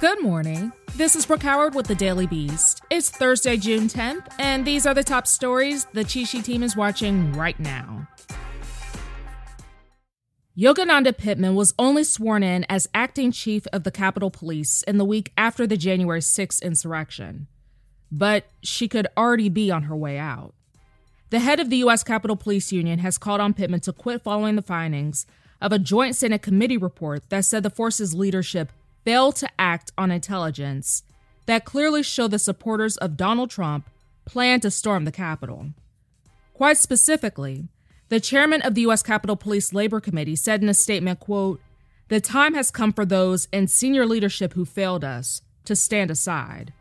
Good morning. This is Brooke Howard with the Daily Beast. It's Thursday, June 10th, and these are the top stories the Cheat Sheet team is watching right now. Yogananda Pittman was only sworn in as acting chief of the Capitol Police in the week after the January 6th insurrection, but she could already be on her way out. The head of the U.S. Capitol Police Union has called on Pittman to quit following the findings of a Joint Senate committee report that said the force's leadership failed to act on intelligence that clearly showed the supporters of Donald Trump planned to storm the Capitol. Quite specifically, the chairman of the U.S. Capitol Police Labor Committee said in a statement, quote, The time has come for those in senior leadership who failed us to stand aside.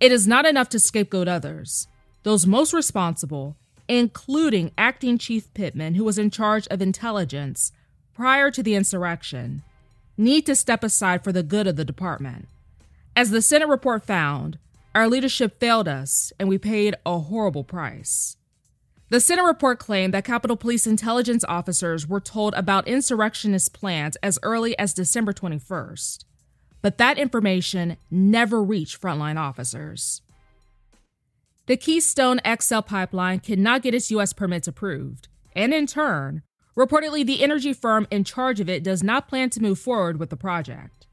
It is not enough to scapegoat others. Those most responsible, including Acting Chief Pittman, who was in charge of intelligence prior to the insurrection, need to step aside for the good of the department. As the Senate report found, our leadership failed us and we paid a horrible price. The Senate report claimed that Capitol Police intelligence officers were told about insurrectionist plans as early as December 21st, but that information never reached frontline officers. The Keystone XL pipeline cannot get its U.S. permits approved, and in turn, Reportedly, the energy firm in charge of it does not plan to move forward with the project.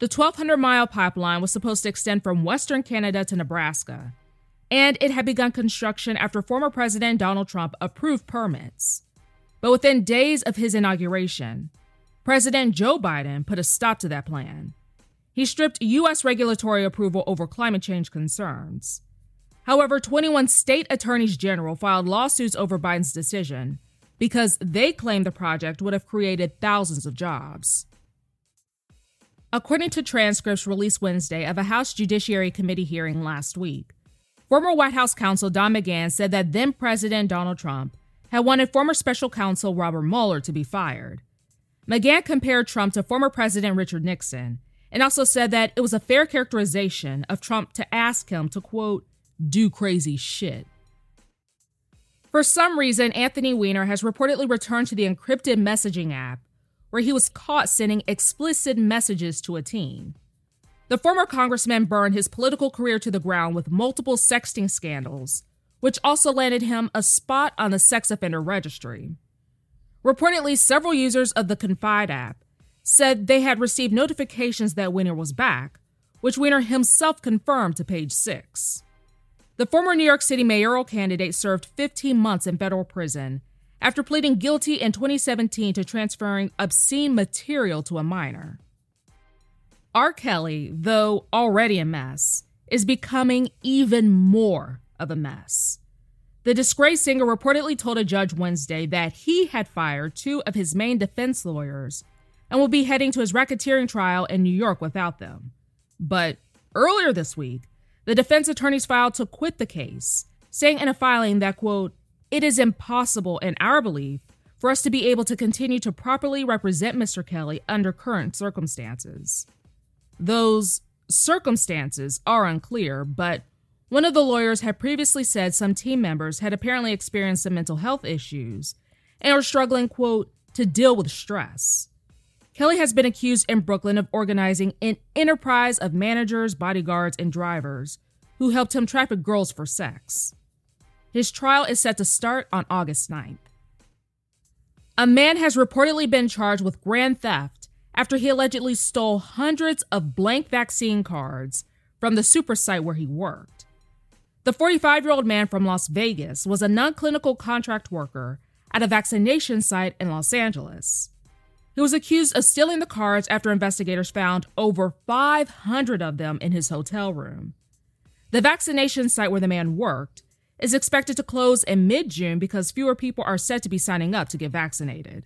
The 1,200 mile pipeline was supposed to extend from Western Canada to Nebraska, and it had begun construction after former President Donald Trump approved permits. But within days of his inauguration, President Joe Biden put a stop to that plan. He stripped U.S. regulatory approval over climate change concerns. However, 21 state attorneys general filed lawsuits over Biden's decision because they claim the project would have created thousands of jobs. According to transcripts released Wednesday of a House Judiciary Committee hearing last week, former White House counsel Don McGahn said that then President Donald Trump had wanted former special counsel Robert Mueller to be fired. McGahn compared Trump to former President Richard Nixon and also said that it was a fair characterization of Trump to ask him to, quote, do crazy shit. For some reason, Anthony Weiner has reportedly returned to the encrypted messaging app, where he was caught sending explicit messages to a teen. The former congressman burned his political career to the ground with multiple sexting scandals, which also landed him a spot on the sex offender registry. Reportedly, several users of the Confide app said they had received notifications that Weiner was back, which Weiner himself confirmed to page six. The former New York City mayoral candidate served 15 months in federal prison after pleading guilty in 2017 to transferring obscene material to a minor. R. Kelly, though already a mess, is becoming even more of a mess. The disgraced singer reportedly told a judge Wednesday that he had fired two of his main defense lawyers and will be heading to his racketeering trial in New York without them. But earlier this week, the defense attorneys filed to quit the case, saying in a filing that, quote, it is impossible, in our belief, for us to be able to continue to properly represent Mr. Kelly under current circumstances. Those circumstances are unclear, but one of the lawyers had previously said some team members had apparently experienced some mental health issues and were struggling, quote, to deal with stress. Kelly has been accused in Brooklyn of organizing an enterprise of managers, bodyguards, and drivers who helped him traffic girls for sex. His trial is set to start on August 9th. A man has reportedly been charged with grand theft after he allegedly stole hundreds of blank vaccine cards from the super site where he worked. The 45 year old man from Las Vegas was a non clinical contract worker at a vaccination site in Los Angeles. He was accused of stealing the cards after investigators found over 500 of them in his hotel room. The vaccination site where the man worked is expected to close in mid June because fewer people are said to be signing up to get vaccinated.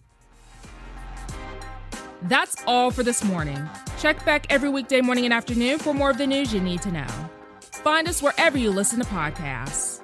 That's all for this morning. Check back every weekday morning and afternoon for more of the news you need to know. Find us wherever you listen to podcasts.